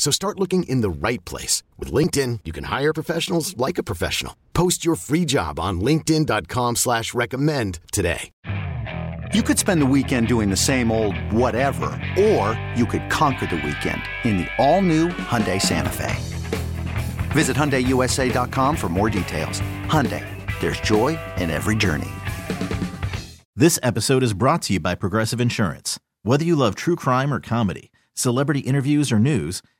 So start looking in the right place. With LinkedIn, you can hire professionals like a professional. Post your free job on linkedin.com slash recommend today. You could spend the weekend doing the same old whatever, or you could conquer the weekend in the all-new Hyundai Santa Fe. Visit HyundaiUSA.com for more details. Hyundai, there's joy in every journey. This episode is brought to you by Progressive Insurance. Whether you love true crime or comedy, celebrity interviews or news,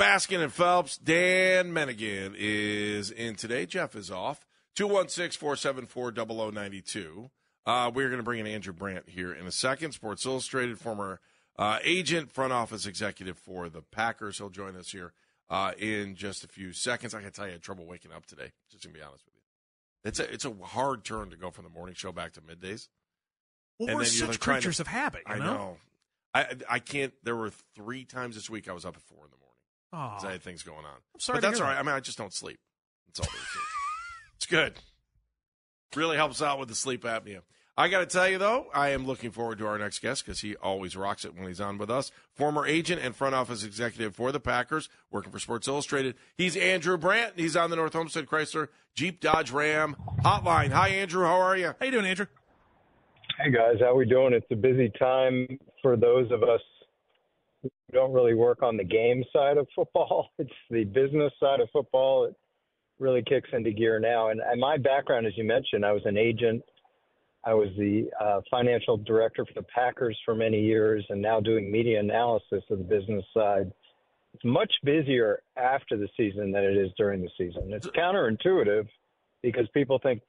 Baskin and Phelps, Dan Menningen is in today. Jeff is off. 216 474 0092. Uh, we're going to bring in Andrew Brandt here in a second. Sports Illustrated, former uh, agent, front office executive for the Packers. He'll join us here uh, in just a few seconds. I can tell you I had trouble waking up today, just to be honest with you. It's a, it's a hard turn to go from the morning show back to middays. Well, And we're such like, creatures to- of habit. You I know. know. I, I can't. There were three times this week I was up at four in the morning. Oh, 'cause I had things going on. I'm sorry but that's all right. that. I mean, I just don't sleep. That's all there is. to it. it's good. Really helps out with the sleep apnea. I got to tell you though, I am looking forward to our next guest because he always rocks it when he's on with us. Former agent and front office executive for the Packers, working for Sports Illustrated. He's Andrew Brandt. He's on the North Homestead Chrysler Jeep Dodge Ram hotline. Hi, Andrew. How are you? How you doing, Andrew? Hey guys, how we doing? It's a busy time for those of us who don't really work on the game side of football. It's the business side of football. It really kicks into gear now. And, and my background, as you mentioned, I was an agent. I was the uh, financial director for the Packers for many years, and now doing media analysis of the business side. It's much busier after the season than it is during the season. It's counterintuitive because people think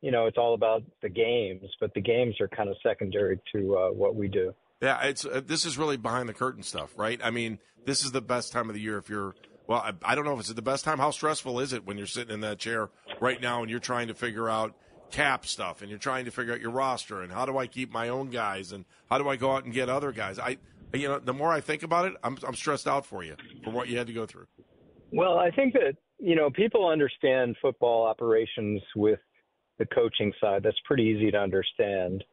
you know, it's all about the games, but the games are kind of secondary to uh, what we do. Yeah, it's uh, this is really behind the curtain stuff, right? I mean, this is the best time of the year if you're. Well, I, I don't know if it's the best time. How stressful is it when you're sitting in that chair right now and you're trying to figure out cap stuff and you're trying to figure out your roster and how do I keep my own guys and how do I go out and get other guys? I, you know, the more I think about it, I'm I'm stressed out for you for what you had to go through. Well, I think that, you know, people understand football operations with the coaching side. That's pretty easy to understand.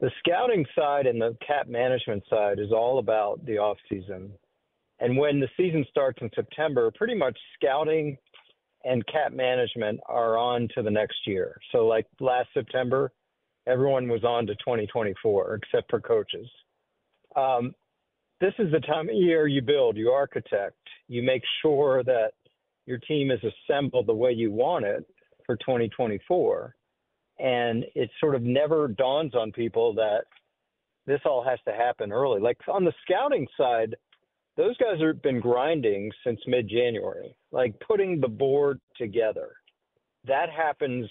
The scouting side and the cap management side is all about the off season. And when the season starts in September, pretty much scouting and cap management are on to the next year. So like last September, everyone was on to 2024 except for coaches. Um, this is the time of year you build, you architect, you make sure that your team is assembled the way you want it for 2024. And it sort of never dawns on people that this all has to happen early. Like on the scouting side, those guys have been grinding since mid January, like putting the board together. That happens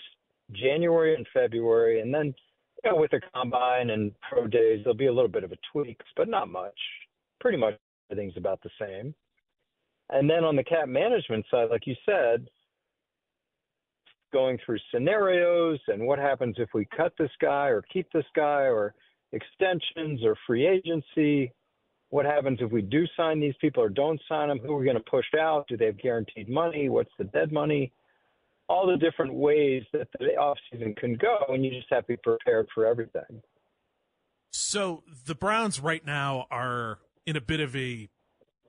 January and February. And then, you know, with the combine and pro days, there'll be a little bit of a tweak, but not much. Pretty much everything's about the same. And then on the cap management side, like you said, going through scenarios and what happens if we cut this guy or keep this guy or extensions or free agency. What happens if we do sign these people or don't sign them? Who are we going to push out? Do they have guaranteed money? What's the dead money? All the different ways that the offseason can go, and you just have to be prepared for everything. So the Browns right now are in a bit of a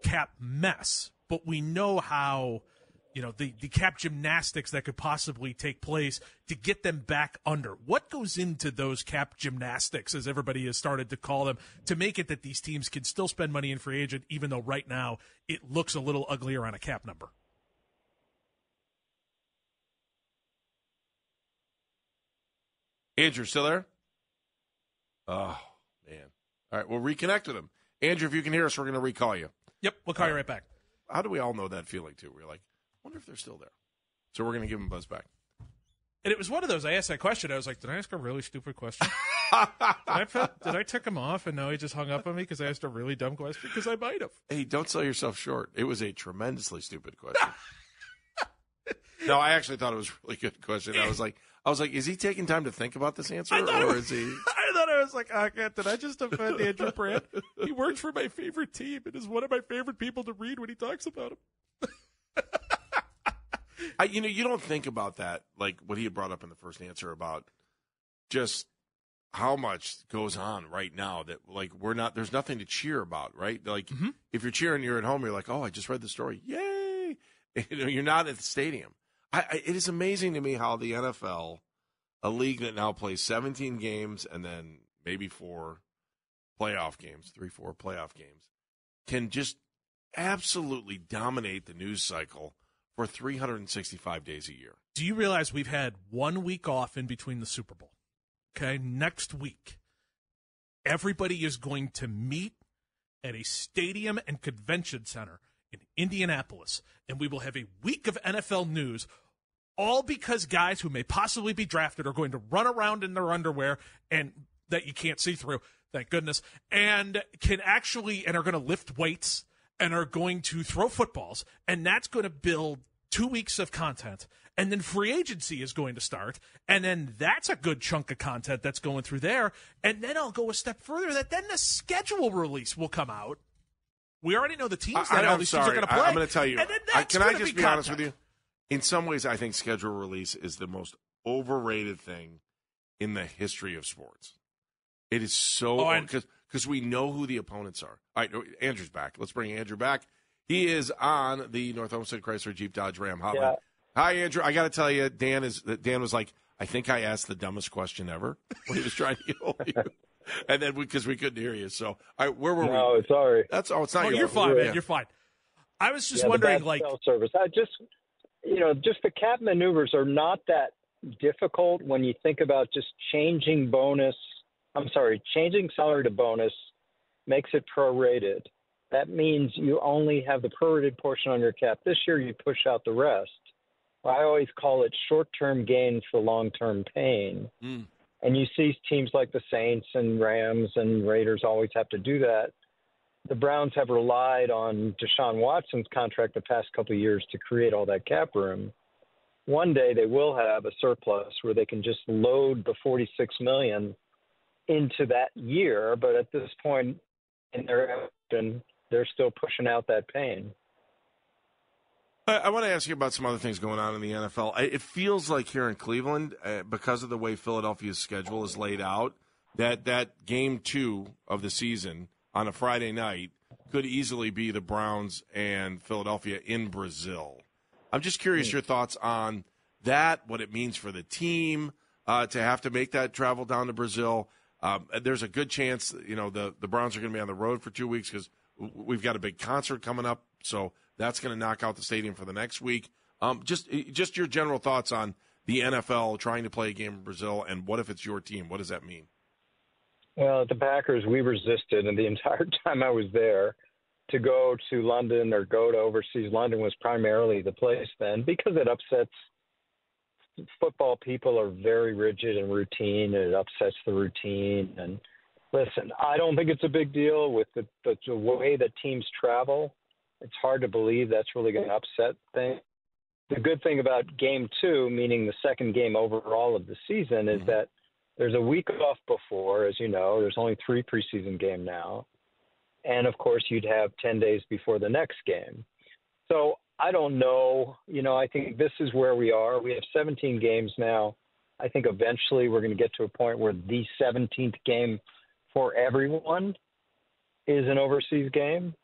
cap mess, but we know how you know the, the cap gymnastics that could possibly take place to get them back under. What goes into those cap gymnastics, as everybody has started to call them, to make it that these teams can still spend money in free agent, even though right now it looks a little uglier on a cap number? Andrew, still there? Oh man, All right, we'll reconnect with him. Andrew, if you can hear us, we're going to recall you. Yep, we'll call you right back. How do we all know that feeling too? We're like, wonder if they're still there. So we're going to give him buzz back. And it was one of those. I asked that question. I was like, "Did I ask a really stupid question? did, I put, did I tick him off?" And now he just hung up on me because I asked a really dumb question. Because I might have. Hey, don't sell yourself short. It was a tremendously stupid question. no, I actually thought it was a really good question. I was like, I was like, is he taking time to think about this answer, or was, is he? I thought I was like, oh, God, did I just offend Andrew Brandt? He works for my favorite team and is one of my favorite people to read when he talks about him. I, you know, you don't think about that, like what he had brought up in the first answer about just how much goes on right now that like we're not there's nothing to cheer about, right? Like mm-hmm. if you're cheering, you're at home, you're like, oh, I just read the story, yay! You know, you're not at the stadium. I, I, it is amazing to me how the NFL, a league that now plays 17 games and then maybe four playoff games, three, four playoff games, can just absolutely dominate the news cycle for 365 days a year. Do you realize we've had one week off in between the Super Bowl? Okay, next week, everybody is going to meet at a stadium and convention center in Indianapolis, and we will have a week of NFL news. All because guys who may possibly be drafted are going to run around in their underwear and that you can't see through, thank goodness, and can actually and are going to lift weights and are going to throw footballs, and that's going to build two weeks of content. And then free agency is going to start, and then that's a good chunk of content that's going through there. And then I'll go a step further that then the schedule release will come out. We already know the teams that I, all these sorry. teams are going to play. I, am going to tell you. That's can I just be, be honest with you? In some ways, I think schedule release is the most overrated thing in the history of sports. It is so Oh, and- because because we know who the opponents are. All right, Andrew's back. Let's bring Andrew back. He is on the North Homestead Chrysler Jeep Dodge Ram hotline. Yeah. Hi, Andrew. I got to tell you, Dan is Dan was like, I think I asked the dumbest question ever when he was trying to get hold of you, and then because we, couldn't hear you. So, all right, where were No, we? it's sorry. That's oh, it's not Oh, your you're fault. fine, man. Yeah. You're fine. I was just Yeah, wondering, bad like, cell service. I just, you know, just the cap maneuvers are not that difficult when you think about just changing bonus. I'm sorry, changing salary to bonus makes it prorated. That means you only have the prorated portion on your cap. This year, you push out the rest. I always call it short-term gain for long-term pain. Mm. And you see teams like the Saints and Rams and Raiders always have to do that. The Browns have relied on Deshaun Watson's contract the past couple of years to create all that cap room. One day they will have a surplus where they can just load the 46 million into that year, but at this point in their action, they're still pushing out that pain. I, I want to ask you about some other things going on in the NFL. I, it feels like here in Cleveland, uh, because of the way Philadelphia's schedule is laid out, that that game two of the season on a Friday night could easily be the Browns and Philadelphia in Brazil. I'm just curious your thoughts on that, what it means for the team uh, to have to make that travel down to Brazil. Um, there's a good chance, you know, the, the Browns are going to be on the road for two weeks because we've got a big concert coming up, so that's going to knock out the stadium for the next week. Um, just just your general thoughts on the NFL trying to play a game in Brazil, and what if it's your team? What does that mean? Well, the Packers, we resisted, and the entire time I was there, to go to London or go to overseas. London was primarily the place then because it upsets football people are very rigid and routine, and it upsets the routine. And listen, I don't think it's a big deal with the, the, the way that teams travel. It's hard to believe that's really going to upset things. The good thing about game two, meaning the second game overall of the season, is mm-hmm. that there's a week off before, as you know. There's only three preseason game now, and of course you'd have 10 days before the next game. So I don't know. You know, I think this is where we are. We have 17 games now. I think eventually we're going to get to a point where the 17th game for everyone is an overseas game.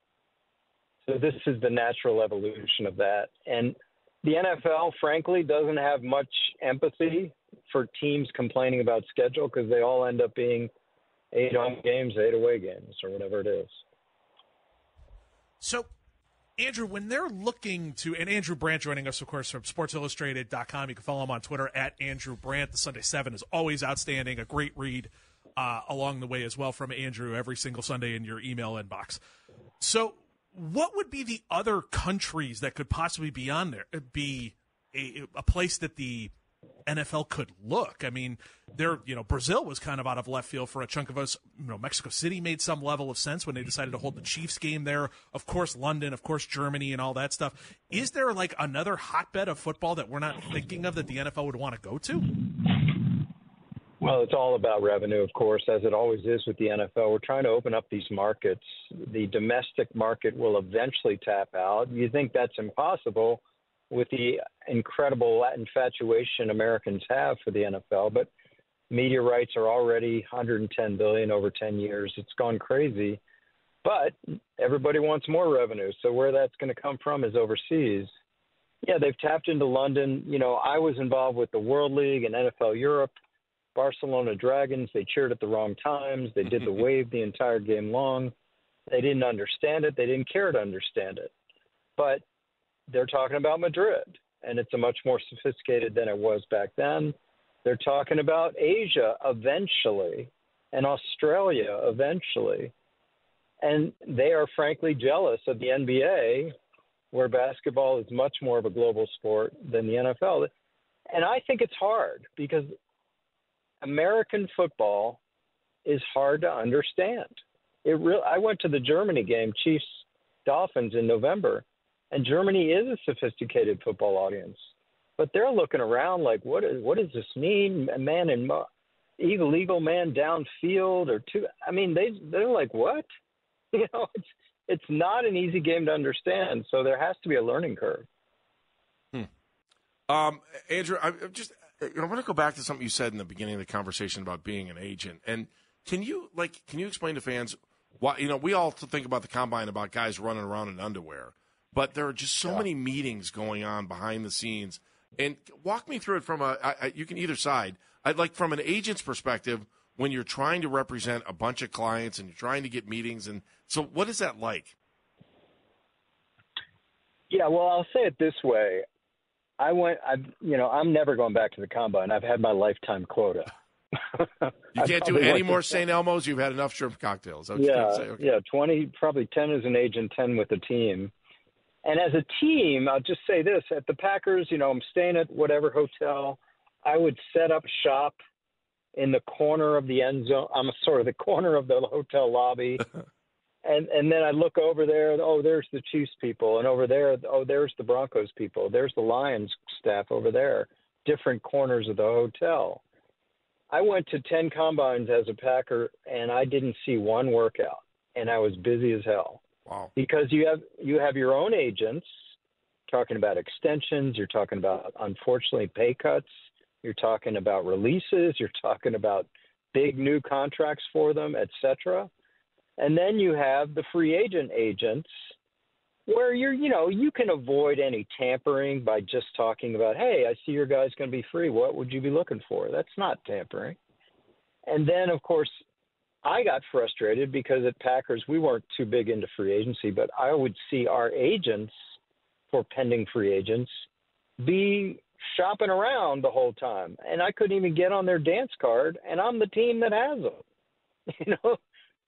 So this is the natural evolution of that. And the NFL, frankly, doesn't have much empathy for teams complaining about schedule because they all end up being eight home games, eight away games, or whatever it is. So, Andrew, when they're looking to, and Andrew Brandt joining us, of course, from SportsIllustrated.com. You can follow him on Twitter at Andrew Brandt. The Sunday Seven is always outstanding, a great read uh, along the way as well from Andrew every single Sunday in your email inbox. So, what would be the other countries that could possibly be on there? Be a, a place that the NFL could look. I mean, there, you know, Brazil was kind of out of left field for a chunk of us. You know, Mexico City made some level of sense when they decided to hold the Chiefs game there. Of course, London, of course, Germany, and all that stuff. Is there like another hotbed of football that we're not thinking of that the NFL would want to go to? Well, it's all about revenue, of course, as it always is with the NFL. We're trying to open up these markets. The domestic market will eventually tap out. You think that's impossible with the incredible infatuation Americans have for the NFL, but media rights are already 110 billion over 10 years. It's gone crazy. But everybody wants more revenue. So where that's going to come from is overseas. Yeah, they've tapped into London. You know, I was involved with the World League and NFL Europe. Barcelona Dragons, they cheered at the wrong times. They did the wave the entire game long. They didn't understand it. They didn't care to understand it. But they're talking about Madrid, and it's a much more sophisticated than it was back then. They're talking about Asia eventually and Australia eventually. And they are frankly jealous of the NBA, where basketball is much more of a global sport than the NFL. And I think it's hard because American football is hard to understand. It really, I went to the Germany game, Chiefs Dolphins in November, and Germany is a sophisticated football audience, but they're looking around like, what is what does this mean? A man in illegal man downfield or two? I mean, they they're like, what? You know, it's it's not an easy game to understand. So there has to be a learning curve. Hmm. Um, Andrew, I just I want to go back to something you said in the beginning of the conversation about being an agent. And can you like can you explain to fans why you know we all think about the combine about guys running around in underwear, but there are just so yeah. many meetings going on behind the scenes. And walk me through it from a I, I, you can either side. I'd like from an agent's perspective when you're trying to represent a bunch of clients and you're trying to get meetings and so what is that like? Yeah, well, I'll say it this way. I went I you know, I'm never going back to the combine. I've had my lifetime quota. you can't do any more St. Elmo's. You've had enough shrimp cocktails. Yeah, okay. yeah, twenty, probably ten as an agent, ten with the team. And as a team, I'll just say this: at the Packers, you know, I'm staying at whatever hotel. I would set up shop in the corner of the end zone. I'm sort of the corner of the hotel lobby. and and then I look over there. Oh, there's the Chiefs people, and over there, oh, there's the Broncos people. There's the Lions staff over there. Different corners of the hotel. I went to ten combines as a Packer, and I didn't see one workout, and I was busy as hell. Wow. Because you have you have your own agents talking about extensions, you're talking about unfortunately pay cuts, you're talking about releases, you're talking about big new contracts for them, etc. And then you have the free agent agents where you're, you know, you can avoid any tampering by just talking about, hey, I see your guy's going to be free. What would you be looking for? That's not tampering. And then, of course, I got frustrated because at Packers we weren't too big into free agency, but I would see our agents for pending free agents be shopping around the whole time, and I couldn't even get on their dance card, and I'm the team that has them. You know,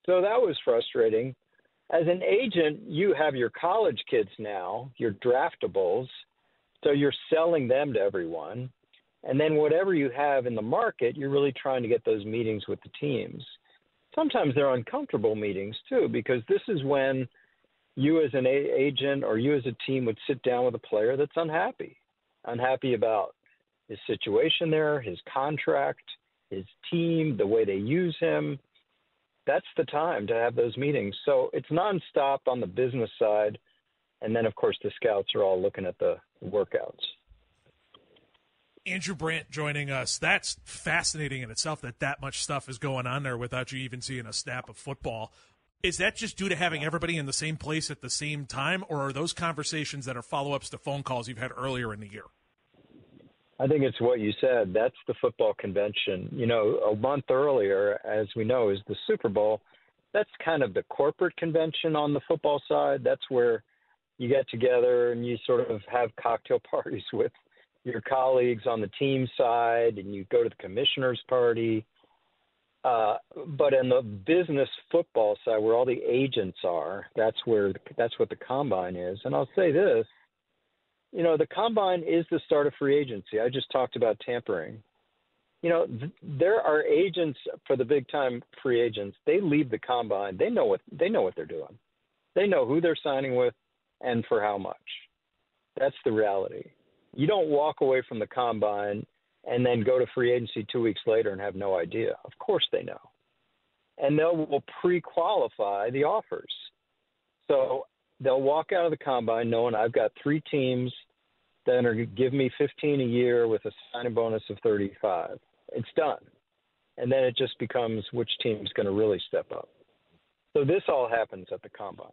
so that was frustrating. As an agent, you have your college kids now, your draftables, so you're selling them to everyone. And then whatever you have in the market, you're really trying to get those meetings with the teams sometimes they're uncomfortable meetings too, because this is when you as an agent or you as a team would sit down with a player that's unhappy, unhappy about his situation there, his contract, his team, the way they use him. That's the time to have those meetings. So it's nonstop on the business side. And then, of course, the scouts are all looking at the workouts. Andrew Brandt joining us. That's fascinating in itself that that much stuff is going on there without you even seeing a snap of football. Is that just due to having everybody in the same place at the same time, or are those conversations that are follow ups to phone calls you've had earlier in the year? I think it's what you said. That's the football convention. You know, a month earlier, as we know, is the Super Bowl. That's kind of the corporate convention on the football side. That's where you get together and you sort of have cocktail parties with your colleagues on the team side and you go to the commissioner's party. Uh, but in the business football side, where all the agents are, that's where that's what the combine is. And I'll say this: you know, the combine is the start of free agency. I just talked about tampering. You know, th- there are agents for the big time free agents. They leave the combine. They know what they know what they're doing. They know who they're signing with and for how much. That's the reality. You don't walk away from the combine and then go to free agency two weeks later and have no idea. Of course they know. And they will pre qualify the offers. So they'll walk out of the combine knowing I've got three teams that are going to give me 15 a year with a signing bonus of 35. It's done. And then it just becomes which team's going to really step up. So this all happens at the combine.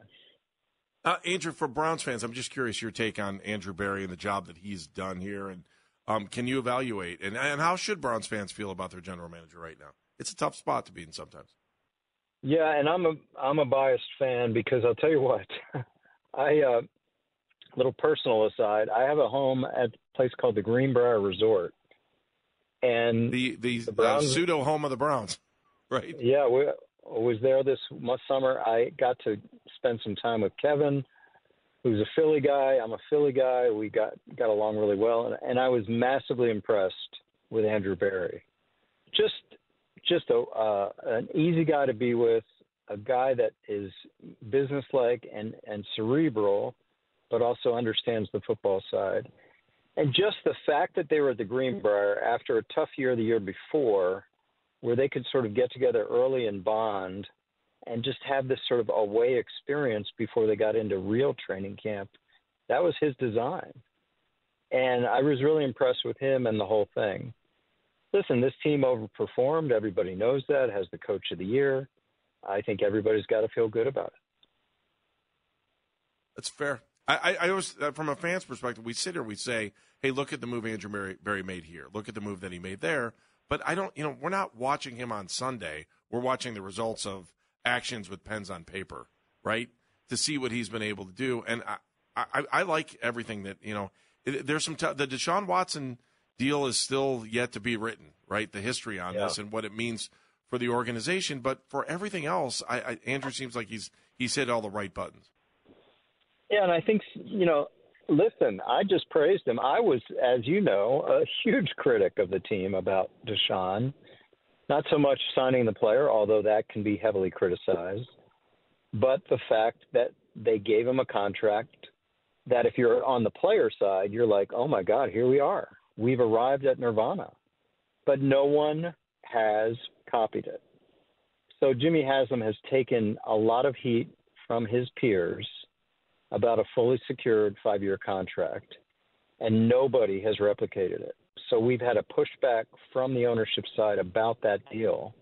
Uh, Andrew, for Browns fans, I'm just curious your take on Andrew Berry and the job that he's done here, and um, can you evaluate and and how should Browns fans feel about their general manager right now? It's a tough spot to be in sometimes. Yeah, and I'm a I'm a biased fan because I'll tell you what, I uh, little personal aside, I have a home at a place called the Greenbrier Resort, and the the, the uh, pseudo home of the Browns, right? Yeah, we was there this summer. I got to spend some time with Kevin, who's a Philly guy. I'm a Philly guy. We got got along really well, and, and I was massively impressed with Andrew Berry. Just just a uh, an easy guy to be with, a guy that is businesslike and and cerebral, but also understands the football side. And just the fact that they were at the Greenbrier after a tough year the year before, where they could sort of get together early and bond and just have this sort of away experience before they got into real training camp. That was his design. And I was really impressed with him and the whole thing. Listen, this team overperformed. Everybody knows that, has the coach of the year. I think everybody's got to feel good about it. That's fair. I, I, always, uh, from a fan's perspective, we sit here, we say, "Hey, look at the move Andrew Berry made here. Look at the move that he made there." But I don't, you know, we're not watching him on Sunday. We're watching the results of actions with pens on paper, right? To see what he's been able to do, and I, I, I like everything that you know. There's some t- the Deshaun Watson deal is still yet to be written, right? The history on Yeah. this and what it means for the organization, but for everything else, I, I, Andrew seems like he's he's hit all the right buttons. Yeah, and I think you know. Listen, I just praised him. I was, as you know, a huge critic of the team about Deshaun. Not so much signing the player, although that can be heavily criticized, but the fact that they gave him a contract that, if you're on the player side, you're like, oh my God, here we are. We've arrived at Nirvana. But no one has copied it. So Jimmy Haslam has taken a lot of heat from his peers about a fully secured five year contract, and nobody has replicated it. So we've had a pushback from the ownership side about that deal.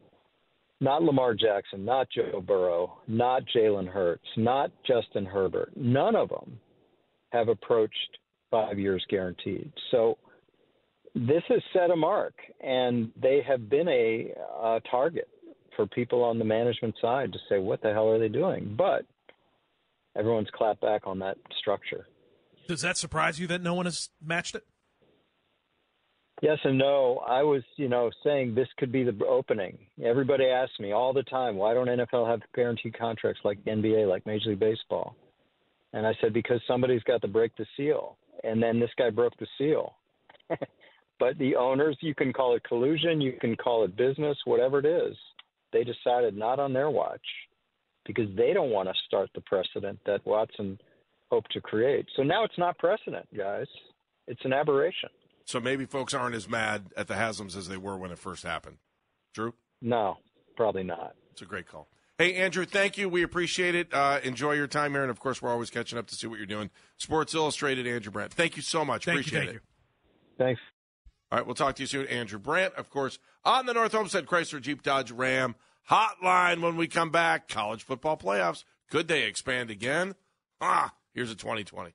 Not Lamar Jackson, not Joe Burrow, not Jalen Hurts, not Justin Herbert. None of them have approached five years guaranteed. So this has set a mark, and they have been a, a target for people on the management side to say, what the hell are they doing? But everyone's clapped back on that structure. Does that surprise you that no one has matched it? Yes and no. I was, you know, saying this could be the opening. Everybody asks me all the time, why don't NFL have guaranteed contracts like NBA, like Major League Baseball? And I said, because somebody's got to break the seal. And then this guy broke the seal. but the owners, you can call it collusion, you can call it business, whatever it is. They decided not on their watch because they don't want to start the precedent that Watson hoped to create. So now it's not precedent, guys. It's an aberration. So maybe folks aren't as mad at the Haslams as they were when it first happened. Drew, No, probably not. it's a great call. Hey, Andrew, thank you. We appreciate it. Uh, enjoy your time here. And of course, we're always catching up to see what you're doing. Sports Illustrated, Andrew Brandt. Thank you so much. Thank you, appreciate thank it. you. Thanks. All right, we'll talk to you soon. Andrew Brandt, of course, on the North Homestead Chrysler Jeep Dodge Ram hotline when we come back. College football playoffs. Could they expand again? Ah, here's a 2020.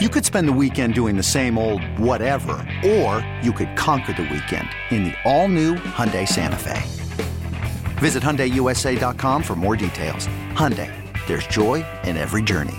You could spend the weekend doing the same old whatever, or you could conquer the weekend in the all-new Hyundai Santa Fe. Visit HyundaiUSA.com for more details. Hyundai, there's joy in every journey.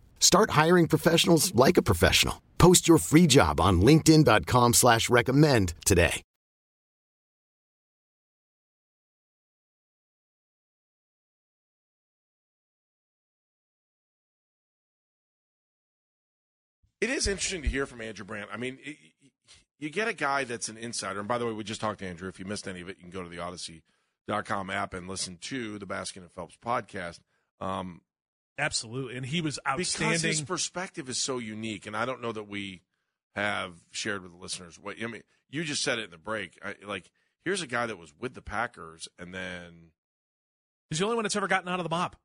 Start hiring professionals like a professional. Post your free job on linkedin.com slash recommend today. It is interesting to hear from Andrew Brandt. I mean, it, you get a guy that's an insider. And by the way, we just talked to Andrew. If you missed any of it, you can go to the Audacy.com app and listen to the Baskin and Phelps podcast. Um, Absolutely, and he was outstanding. Because his perspective is so unique, and I don't know that we have shared with the listeners. What I mean, you just said it in the break. I, like, here's a guy that was with the Packers, and then he's the only one that's ever gotten out of the mob.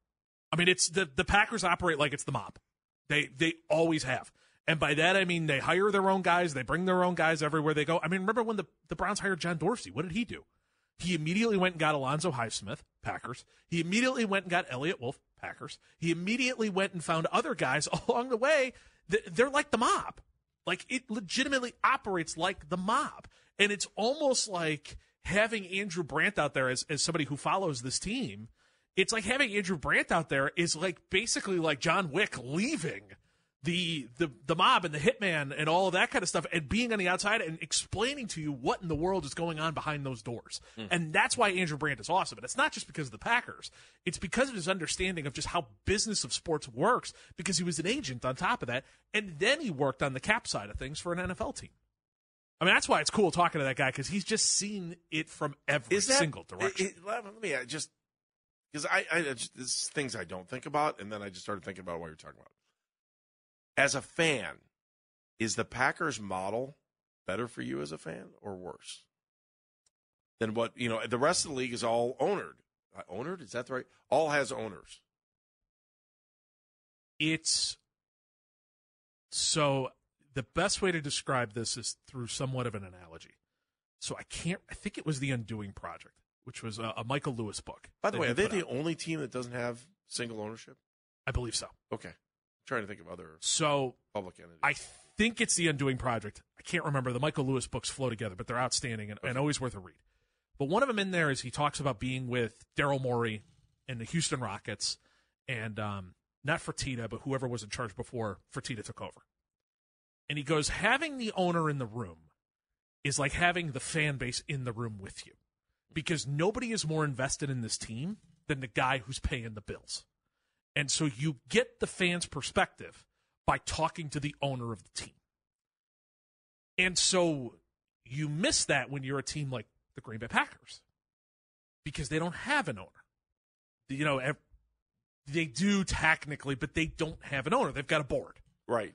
I mean, it's the the Packers operate like it's the mob. They they always have. And by that I mean they hire their own guys, they bring their own guys everywhere they go. I mean, remember when the, the Browns hired John Dorsey? What did he do? He immediately went and got Alonzo Highsmith, Packers. He immediately went and got Eliot Wolf, Packers. He immediately went and found other guys along the way. They're like the mob. Like it legitimately operates like the mob. And it's almost like having Andrew Brandt out there as, as somebody who follows this team. It's like having Andrew Brandt out there is like basically like John Wick leaving the the the mob and the hitman and all of that kind of stuff and being on the outside and explaining to you what in the world is going on behind those doors. Mm. And that's why Andrew Brandt is awesome. And it's not just because of the Packers. It's because of his understanding of just how business of sports works because he was an agent on top of that and then he worked on the cap side of things for an NFL team. I mean, that's why it's cool talking to that guy because he's just seen it from every that, single direction. It, it, let me just because I, I just, this things I don't think about, and then I just started thinking about what you're talking about as a fan, is the Packers model better for you as a fan or worse than what you know? The rest of the league is all ownered. Uh, ownered is that the right? All has owners. It's so the best way to describe this is through somewhat of an analogy. So I can't. I think it was the Undoing Project, which was a, a Michael Lewis book. By the way, are they the out. only team that doesn't have single ownership? I believe so. Okay trying to think of other so public entities. I think it's the Undoing Project. I can't remember. The Michael Lewis books flow together, but they're outstanding and, okay. and always worth a read. But one of them in there is he talks about being with Daryl Morey and the Houston Rockets, and um, not Fertitta, but whoever was in charge before Fertitta took over. And he goes, having the owner in the room is like having the fan base in the room with you, because nobody is more invested in this team than the guy who's paying the bills. And so you get the fans' perspective by talking to the owner of the team. And so you miss that when you're a team like the Green Bay Packers because they don't have an owner. You know, they do technically, but they don't have an owner. They've got a board. Right.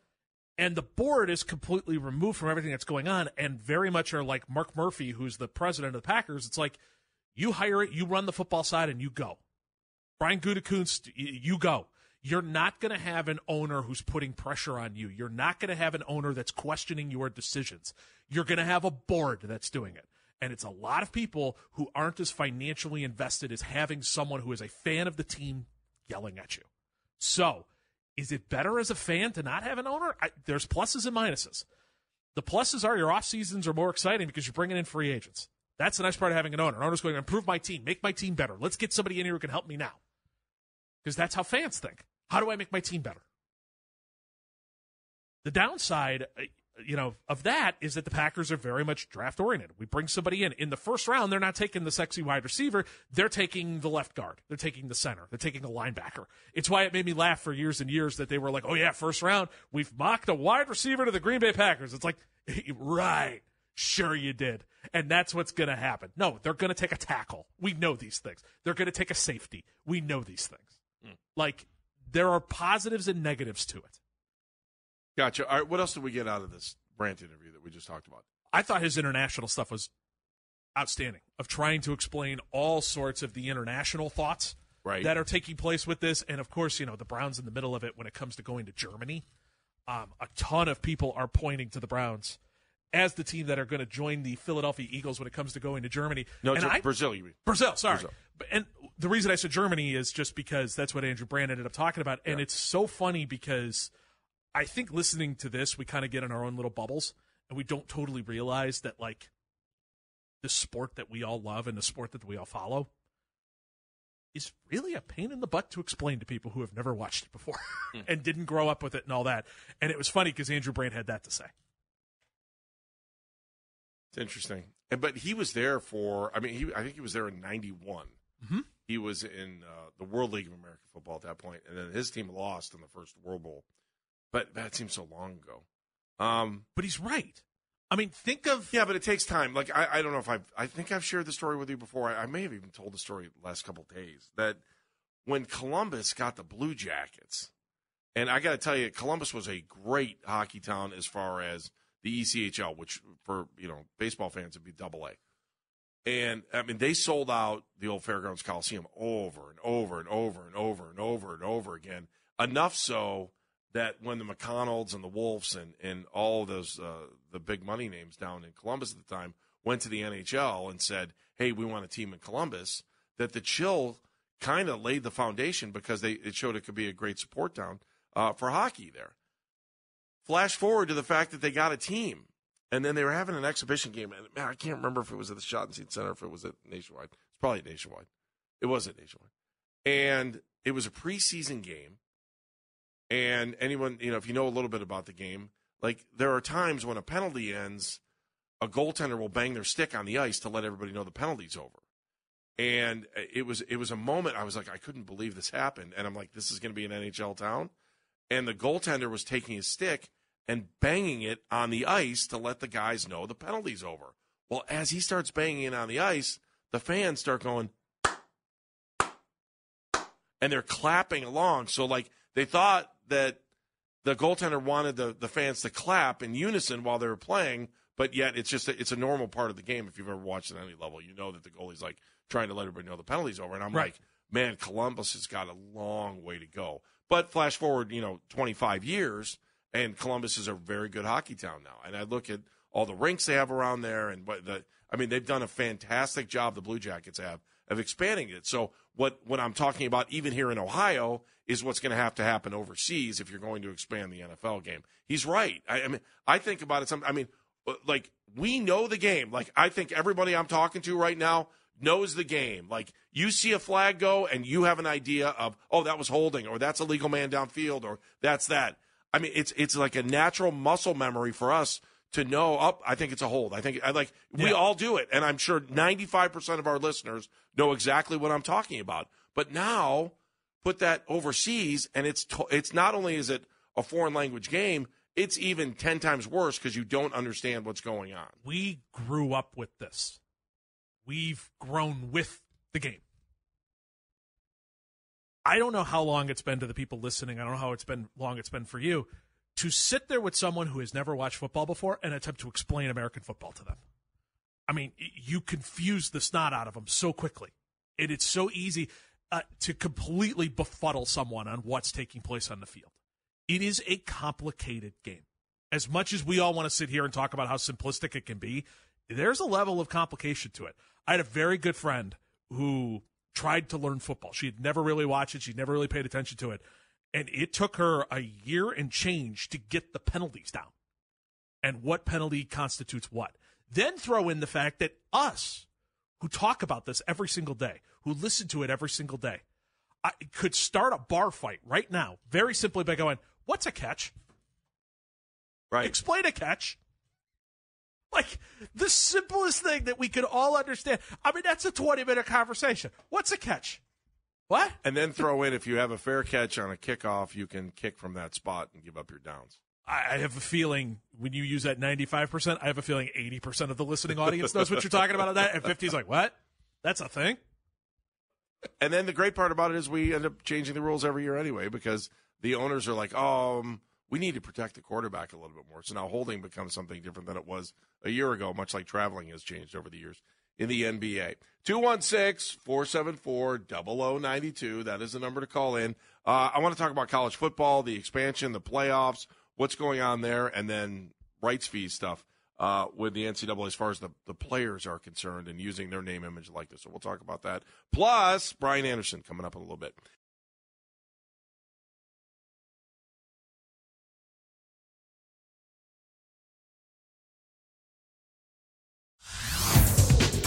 And the board is completely removed from everything that's going on and very much are like Mark Murphy, who's the president of the Packers. It's like you hire it, you run the football side, and you go. Brian Gutekunst, you go. You're not going to have an owner who's putting pressure on you. You're not going to have an owner that's questioning your decisions. You're going to have a board that's doing it. And it's a lot of people who aren't as financially invested as having someone who is a fan of the team yelling at you. So, is it better as a fan to not have an owner? I, there's pluses and minuses. The pluses are your off seasons are more exciting because you're bringing in free agents. That's the nice part of having an owner. An owner's going to improve my team, make my team better. Let's get somebody in here who can help me now because that's how fans think. How do I make my team better? The downside, uh, you know, of that is that the Packers are very much draft oriented. We bring somebody in. In the first round, they're not taking the sexy wide receiver. They're taking the left guard. They're taking the center. They're taking a linebacker. It's why it made me laugh for years and years that they were like, oh, yeah, first round, we've mocked a wide receiver to the Green Bay Packers. It's like, right. Sure, you did. And that's what's going to happen. No, they're going to take a tackle. We know these things. They're going to take a safety. We know these things. Mm. Like, there are positives and negatives to it. Gotcha. All right, what else did we get out of this Brandt interview that we just talked about? I thought his international stuff was outstanding of trying to explain all sorts of the international thoughts right. that are taking place with this. And of course, you know, the Browns in the middle of it when it comes to going to Germany. Um, a ton of people are pointing to the Browns as the team that are going to join the Philadelphia Eagles when it comes to going to Germany. No, and I, Brazil, you mean. Brazil, sorry. Brazil. And the reason I said Germany is just because that's what Andrew Brandt ended up talking about. And yeah. it's so funny because I think listening to this, we kind of get in our own little bubbles and we don't totally realize that, like, the sport that we all love and the sport that we all follow is really a pain in the butt to explain to people who have never watched it before hmm. and didn't grow up with it and all that. And it was funny because Andrew Brandt had that to say. It's interesting, and but he was there for. I mean, he I think he was there in '91. Mm-hmm. He was in uh, the World League of American Football at that point, and then his team lost in the first World Bowl. But that seems so long ago. Um, but he's right. I mean, think of yeah, but it takes time. Like I, I don't know if I've I think I've shared the story with you before. I, I may have even told the story the last couple days that when Columbus got the Blue Jackets, and I got to tell you, Columbus was a great hockey town as far as the ECHL, which for you know baseball fans would be Double A. And I mean, they sold out the old Fairgrounds Coliseum over and over and over and over and over and over again. Enough so that when the McConnells and the Wolves and, and all those uh, the big money names down in Columbus at the time went to the NHL and said, "Hey, we want a team in Columbus," that the chill kind of laid the foundation because they it showed it could be a great support town uh, for hockey there. Flash forward to the fact that they got a team, and then they were having an exhibition game. And man, I can't remember if it was at the Schottenstein Center, if it was at Nationwide. It's probably Nationwide. It was at Nationwide, and it was a preseason game. And anyone, you know, if you know a little bit about the game, like there are times when a penalty ends, a goaltender will bang their stick on the ice to let everybody know the penalty's over. And uh, it was it was a moment I was like I couldn't believe this happened, and I'm like this is going to be an NHL town and the goaltender was taking his stick and banging it on the ice to let the guys know the penalty's over. Well, as he starts banging it on the ice, the fans start going, and they're clapping along. So, like, they thought that the goaltender wanted the, the fans to clap in unison while they were playing, but yet it's just a, it's a normal part of the game. If you've ever watched at any level, you know that the goalie's like trying to let everybody know the penalty's over. And I'm right. like, man, Columbus has got a long way to go. But flash forward, you know, 25 years, and Columbus is a very good hockey town now. And I look at all the rinks they have around there, and what the I mean, they've done a fantastic job. The Blue Jackets have of expanding it. So what what I'm talking about, even here in Ohio, is what's going to have to happen overseas if you're going to expand the NFL game. He's right. I, I mean, I think about it. Some, I mean, uh, like we know the game. Like I think everybody I'm talking to right now knows the game. Like you see a flag go and you have an idea of, oh, that was holding, or that's a legal man downfield, or that's that. I mean, it's it's like a natural muscle memory for us to know. Up, oh, I think it's a hold. I think I like we all do it, and I'm sure 95 percent of our listeners know exactly what I'm talking about. But now, put that overseas, and it's to, it's not only is it a foreign language game, it's even 10 times worse because you don't understand what's going on. We grew up with this we've grown with the game. I don't know how long it's been to the people listening. I don't know how it's been long it's been for you to sit there with someone who has never watched football before and attempt to explain American football to them. I mean, you confuse the snot out of them so quickly. It, it's so easy uh, to completely befuddle someone on what's taking place on the field. It is a complicated game. As much as we all want to sit here and talk about how simplistic it can be, there's a level of complication to it. I had a very good friend who tried to learn football. She had never really watched it, she'd never really paid attention to it. And it took her a year and change to get the penalties down and what penalty constitutes what. Then throw in the fact that us, who talk about this every single day, who listen to it every single day, I could start a bar fight right now, very simply by going, What's a catch? Right. Explain a catch. Like the simplest thing that we could all understand. I mean, that's a 20 minute conversation. What's a catch? What? And then throw in if you have a fair catch on a kickoff, you can kick from that spot and give up your downs. I have a feeling when you use that 95%, I have a feeling 80% of the listening audience knows what you're talking about on that. And 50 is like, what? That's a thing? And then the great part about it is we end up changing the rules every year anyway because the owners are like, oh, um, we need to protect the quarterback a little bit more. So now holding becomes something different than it was a year ago, much like traveling has changed over the years in the NBA. 216 474 0092. That is the number to call in. Uh, I want to talk about college football, the expansion, the playoffs, what's going on there, and then rights fees stuff uh, with the NCAA as far as the, the players are concerned and using their name, image, like this. So we'll talk about that. Plus, Brian Anderson coming up in a little bit.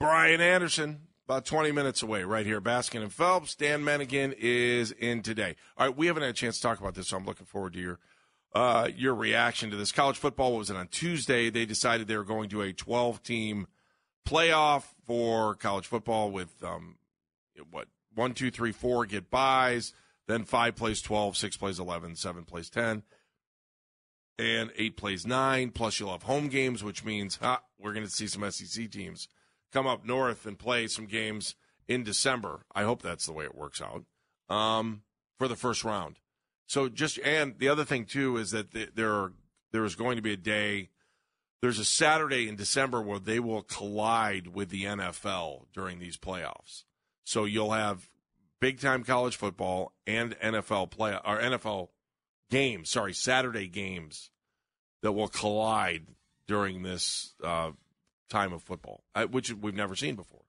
Brian Anderson, about 20 minutes away, right here. Baskin and Phelps. Dan Menningen is in today. All right, we haven't had a chance to talk about this, so I'm looking forward to your uh, your reaction to this. College football was it on Tuesday? They decided they were going to a 12 team playoff for college football with um, what one, two, three, four get byes, then five plays 12, six plays 11, seven plays 10, and eight plays nine. Plus, you'll have home games, which means huh, we're going to see some SEC teams come up north and play some games in December. I hope that's the way it works out um, for the first round. So just and the other thing too is that there are, there is going to be a day. There's a Saturday in December where they will collide with the NFL during these playoffs. So you'll have big time college football and NFL play or NFL games. Sorry, Saturday games that will collide during this uh, time of football, uh, which we've never seen before.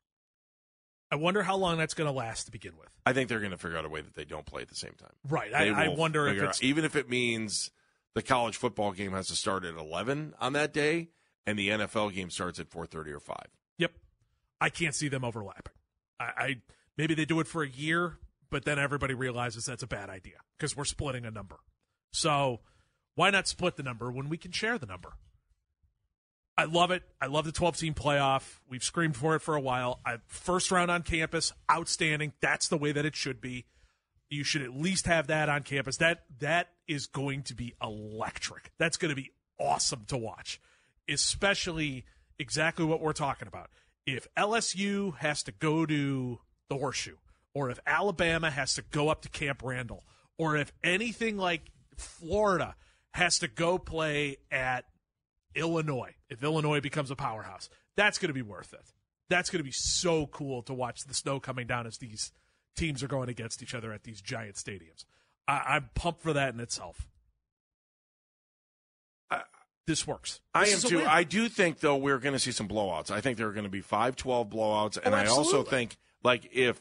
I wonder how long that's going to last to begin with. I think they're going to figure out a way that they don't play at the same time. Right. I, I, wonder if it's out, even if it means the college football game has to start at eleven on that day, and the NFL game starts at four thirty or five. Yep. I can't see them overlapping. I, I maybe they do it for a year, but then everybody realizes that's a bad idea because we're splitting a number. So why not split the number when we can share the number? I love it. I love the 12 team playoff. We've screamed for it for a while. I, first round on campus, outstanding. That's the way that it should be. You should at least have that on campus. That that is going to be electric. That's going to be awesome to watch. Especially exactly what we're talking about. If LSU has to go to the Horseshoe, or if Alabama has to go up to Camp Randall, or if anything like Florida has to go play at Illinois, if Illinois becomes a powerhouse, that's going to be worth it. That's going to be so cool to watch the snow coming down as these teams are going against each other at these giant stadiums. I, am pumped for that in itself. this works. This I am too. I do think though we're going to see some blowouts. I think there are going to be 5-12 blowouts, and oh, I also think like if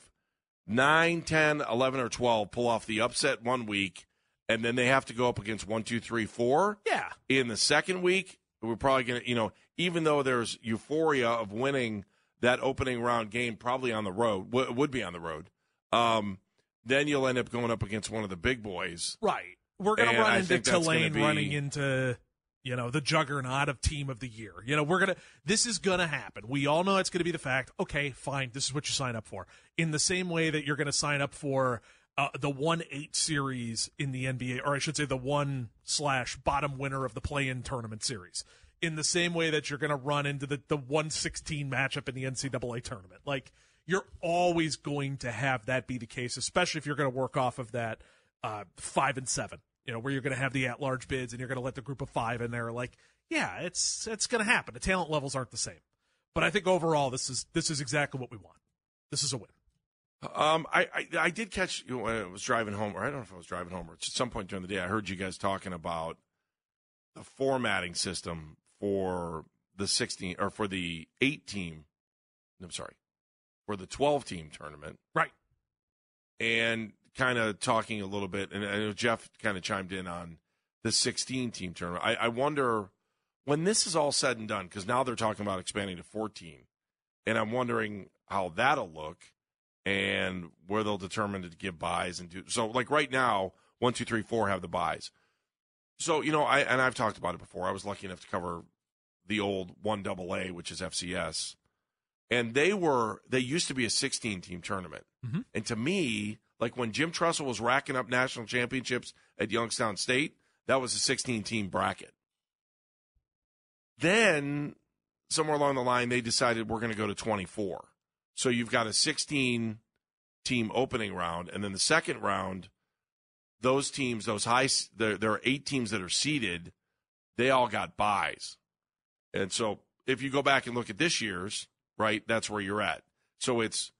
9, 10, 11, or 12 pull off the upset one week, and then they have to go up against one, two, three, four. Yeah. In the second week, we're probably going to, you know, even though there's euphoria of winning that opening round game, probably on the road, w- would be on the road. Um, then you'll end up going up against one of the big boys. Right. We're going to run into Tulane be... running into, you know, the juggernaut of team of the year. You know, we're going to, this is going to happen. We all know it's going to be the fact. Okay, fine. This is what you sign up for. In the same way that you're going to sign up for, uh, the one eight series in the NBA, or I should say the one slash bottom winner of the play in tournament series. In the same way that you're going to run into the the one sixteen matchup in the NCAA tournament, like you're always going to have that be the case, especially if you're going to work off of that uh, five and seven. You know, where you're going to have the at large bids and you're going to let the group of five in there. Like, yeah, it's it's going to happen. The talent levels aren't the same, but I think overall this is this is exactly what we want. This is a win. Um, I, I, I did catch you know, when I was driving home, or I don't know if I was driving home, or at some point during the day, I heard you guys talking about the formatting system for the 16 or for the eight team. I'm sorry, for the 12 team tournament, Right. and kind of talking a little bit. And I know Jeff kind of chimed in on the 16 team tournament. I, I wonder when this is all said and done, because now they're talking about expanding to 14, and I'm wondering how that'll look and where they'll determine to give byes and do so. Like right now, one, two, three, four have the byes. So you know, I and I've talked about it before. I was lucky enough to cover the old one double A, which is FCS, and they were they used to be a 16 team tournament. Mhm. And to me, like when Jim Tressel was racking up national championships at Youngstown State, that was a 16 team bracket. Then somewhere along the line, they decided we're going to go to 24. So you've got a 16 team opening round, and then the second round, those teams, those high, there, there are eight teams that are seeded. They all got byes, and so if you go back and look at this year's, right, that's where you're at. So it's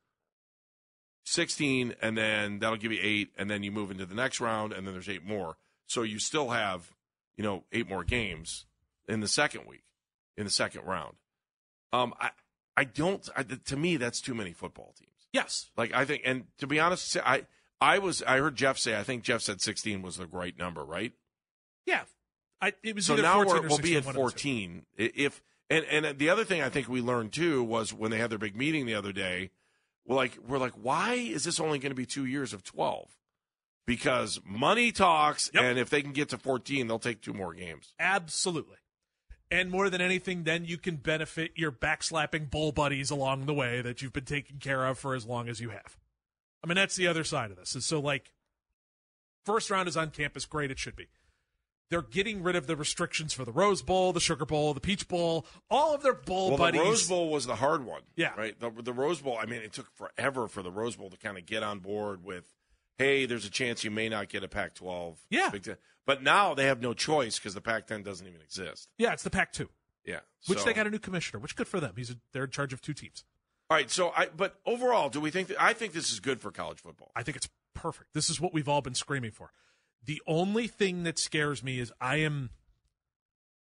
16, and then that'll give you eight, and then you move into the next round, and then there's eight more. So you still have, you know, eight more games in the second week, in the second round. Um, I, I don't. I, to me, that's too many football teams. Yes. Like I think, and to be honest, I, I was, I heard Jeff say, I think Jeff said 16 was the right number, right? Yeah. I, it was So now 14 we're, or we'll be at one of the two. 14. If and and the other thing I think we learned too was when they had their big meeting the other day, we're like, we're like, why is this only going to be two years of 12? Because money talks, Yep. and if they can get to 14, they'll take two more games. Absolutely. And more than anything, then you can benefit your backslapping bull buddies along the way that you've been taking care of for as long as you have. I mean, that's the other side of this. And so, like, first round is on campus, great, it should be. They're getting rid of the restrictions for the Rose Bowl, the Sugar Bowl, the Peach Bowl, all of their bull Well, buddies. the Rose Bowl was the hard one. Yeah. Right? The, the Rose Bowl, I mean, it took forever for the Rose Bowl to kind of get on board with, hey, there's a chance you may not get a Pac 12. Yeah. But now they have no choice because the Pac 10 doesn't even exist. Yeah, it's the Pac 2, Yeah. which So- they got a new commissioner, which good for them. He's a, they're in charge of two teams. All right. So, I, but overall, do we think that, I think this is good for college football. I think it's perfect. This is what we've all been screaming for. The only thing that scares me is I am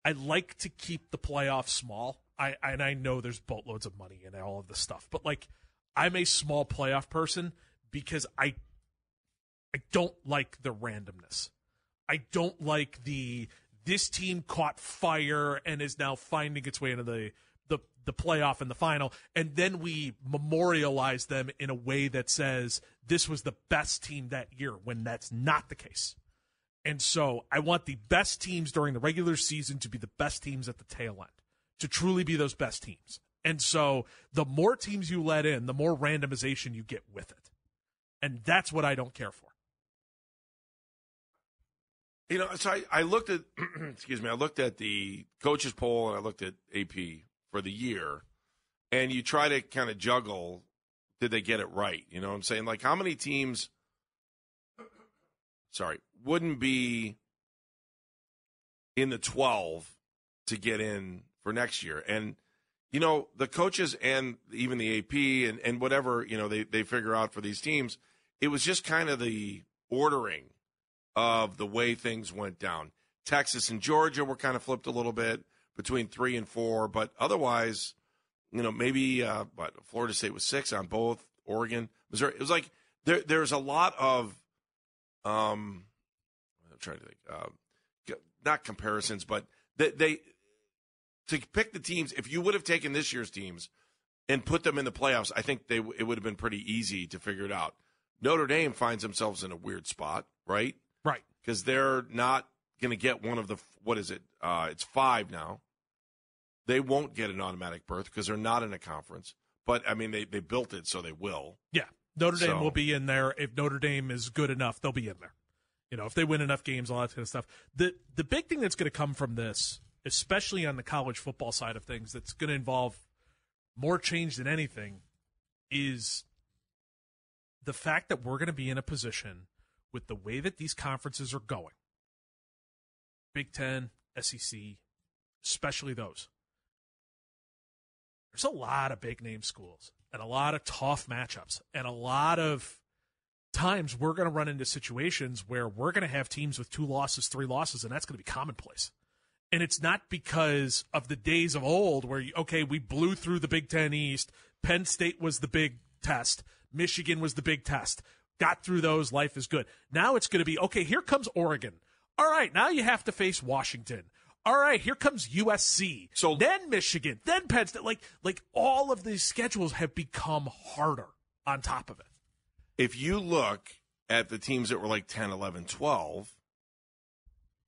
I like to keep the playoff small. I and I know there's boatloads of money and all of this stuff, but like I'm a small playoff person because I I don't like the randomness. I don't like the this team caught fire and is now finding its way into the the the playoff and the final and then we memorialize them in a way that says this was the best team that year when that's not the case. And so I want the best teams during the regular season to be the best teams at the tail end, to truly be those best teams. And so the more teams you let in, the more randomization you get with it. And that's what I don't care for. You know, so I, I looked at, excuse me, I looked at the coaches poll and I looked at AP for the year, and you try to kind of juggle, did they get it right? You know what I'm saying? Like, how many teams, sorry, wouldn't be in the 12 to get in for next year? And, you know, the coaches and even the AP and, and whatever, you know, they, they figure out for these teams, it was just kind of the ordering of the way things went down. Texas and Georgia were kind of flipped a little bit between three and four, but otherwise, you know, maybe uh, what Florida State was six on both. Oregon, Missouri. It was like there. There's a lot of, um, I'm trying to think, uh, not comparisons, but they, they to pick the teams. If you would have taken this year's teams and put them in the playoffs, I think they it would have been pretty easy to figure it out. Notre Dame finds themselves in a weird spot, right? Because they're not going to get one of the what is it? Uh, it's five now. They won't get an automatic berth because they're not in a conference. But I mean, they they built it, so they will. Yeah. Notre Dame So- will be in there. If Notre Dame is good enough, they'll be in there. You know, if they win enough games, all that kind of stuff. The the big thing that's going to come from this, especially on the college football side of things, that's going to involve more change than anything, is the fact that we're going to be in a position with the way that these conferences are going. Big Ten, SEC, especially those. There's a lot of big name schools. and a lot of tough matchups and a lot of times we're going to run into situations where we're going to have teams with two losses, three losses, and that's going to be commonplace. And it's not because of the days of old where, okay, we blew through the Big Ten East. Penn State was the big test. Michigan was the big test. Got through those. Life is good. Now it's going to be, okay, here comes Oregon. All right, now you have to face Washington. All right, here comes USC. So then Michigan, then Penn State. Like, like all of these schedules have become harder on top of it. If you look at the teams that were like 10, 11, 12,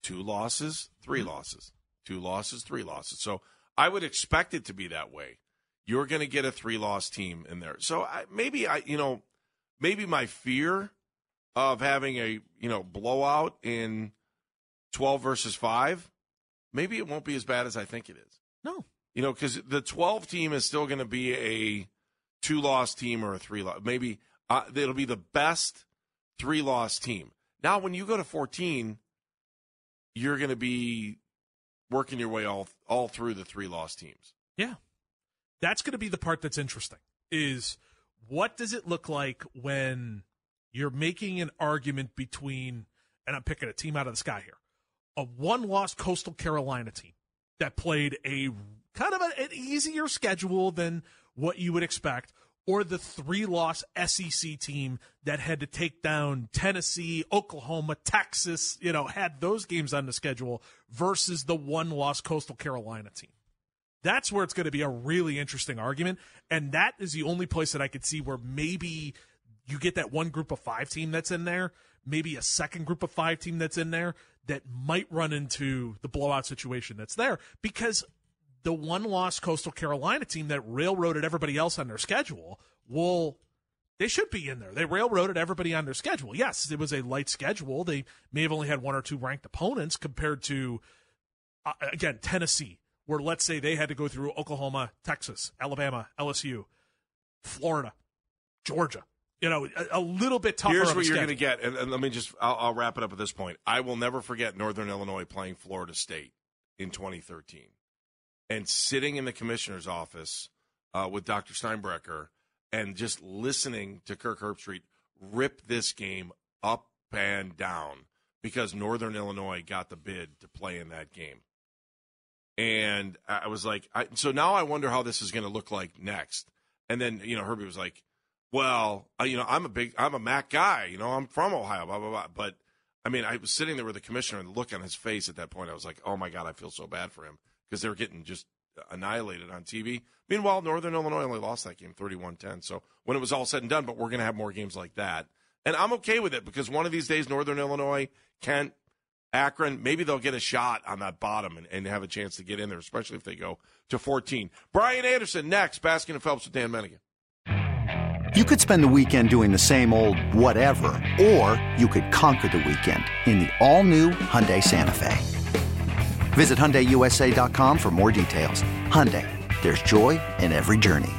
two losses, 3 Mm-hmm. losses, two losses, three losses. So I would expect it to be that way. You're going to get a three loss team in there. So I, maybe I, you know, maybe my fear of having a, you know, blowout in 12 versus 5, maybe it won't be as bad as I think it is. No. You know, because the 12 team is still going to be a two loss team or a three loss. Maybe uh, it'll be the best three loss team. Now, when you go to 14, you're going to be working your way all all through the three loss teams. Yeah. That's going to be the part that's interesting is what does it look like when you're making an argument between and I'm picking a team out of the sky here. A one-loss Coastal Carolina team that played a kind of a, an easier schedule than what you would expect or the three-loss SEC team that had to take down Tennessee, Oklahoma, Texas, you know, had those games on the schedule versus the one-loss Coastal Carolina team. That's where it's going to be a really interesting argument. And that is the only place that I could see where maybe you get that one group of five team that's in there, maybe a second group of five team that's in there that might run into the blowout situation that's there because the one loss Coastal Carolina team that railroaded everybody else on their schedule will they should be in there. They railroaded everybody on their schedule. Yes, it was a light schedule. They may have only had one or two ranked opponents compared to uh, again Tennessee, where let's say they had to go through Oklahoma, Texas, Alabama, LSU, Florida, Georgia. You know, a, a little bit tougher. Here's what you're going to get, and, and let me just I'll, I'll wrap it up at this point. I will never forget Northern Illinois playing Florida State in 2013, and sitting in the commissioner's office uh, with Dr. Steinbrecher and just listening to Kirk Herbstreit rip this game up and down because Northern Illinois got the bid to play in that game. And I was like, I, so now I wonder how this is going to look like next. And then, you know, Herbie was like, well, uh, you know, I'm a big, I'm a Mac guy. You know, I'm from Ohio, blah, blah, blah. But I mean, I was sitting there with the commissioner and the look on his face at that point, I was like, oh my God, I feel so bad for him because they were getting just annihilated on TV. Meanwhile, Northern Illinois only lost that game 31 10. So when it was all said and done, but we're going to have more games like that. And I'm okay with it because one of these days, Northern Illinois, Kent, Akron, maybe they'll get a shot on that bottom and, and have a chance to get in there, especially if they go to 14. Brian Anderson next, Baskin and Phelps with Dan Menningen. You could spend the weekend doing the same old whatever, or you could conquer the weekend in the all-new Hyundai Santa Fe. Visit HyundaiUSA.com for more details. Hyundai, there's joy in every journey.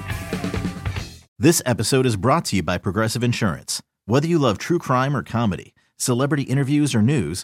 This episode is brought to you by Progressive Insurance. Whether you love true crime or comedy, celebrity interviews or news,